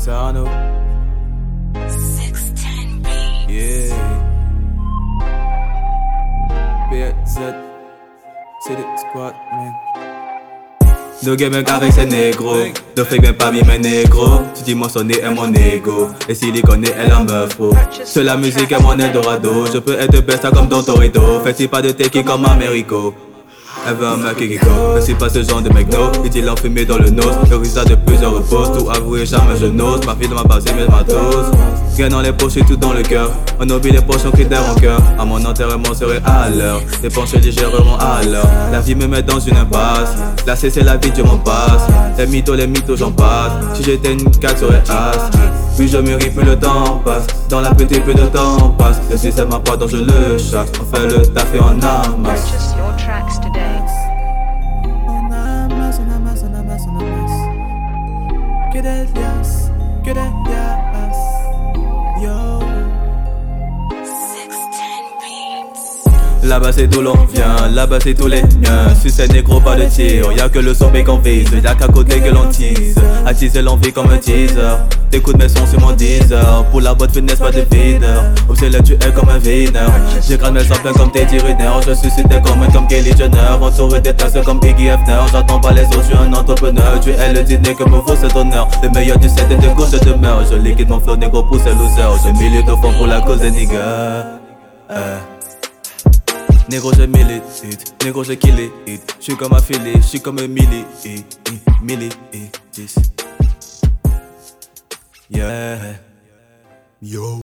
Sarno. Yeah. BZ. C'est le squad, man. No game avec ces négros, no fake même pas mis mes négros Tu dis sonné est mon ego, et silicone elle en meuf faux C'est la musique est mon Eldorado, je peux être best comme Don Torito Fais-tu pas de technique comme Americo elle veut un mec go Mais c'est pas ce genre de mec no Il dit l'enfumé dans le nose. Le résultat de plusieurs reposes Tout avouer jamais je n'ose. Ma fille de ma base et ma dose. Gain dans les poches et tout dans le cœur. On oublie les poches, on crie mon cœur. À mon enterrement serait à l'heure. Les penchés légèrement à l'heure La vie me met dans une impasse. La c'est la vie, je m'en passe. Les mythos, les mythos, j'en passe. Si j'étais une carte, serait as. Puis je mûris, plus le temps passe. Dans la petite, plus de temps passe. Le système m'a pas, donc je le chasse. On fait le taf et on amasse Que des liasses, que des Là-bas c'est d'où l'on vient, là-bas c'est tous les miens. Sur ces négro pas de tir, y'a que le sommet qu'on vise. Y'a qu'à côté que l'on tease, attiser l'envie comme un teaser. T'écoutes mes sons sur mon deezer. Pour la boîte fitness pas de videur. Observe tu es comme un videur Je grade mes samples comme Teddy Riner. Je suis cité comme un comme Kelly Jenner. Entouré des tasses comme Biggie Hefner. J'attends pas les autres, je suis un entrepreneur. Tu es le dîner que me vaut cet honneur. Le meilleur du set et de gauche je demeure. Je liquide mon flow négro pour ces losers. Je milite au fond pour la cause des niggas. Euh. Négro je milite, négro je kill it J'suis comme affilié, j'suis comme un milli, milli, Yeah. Yo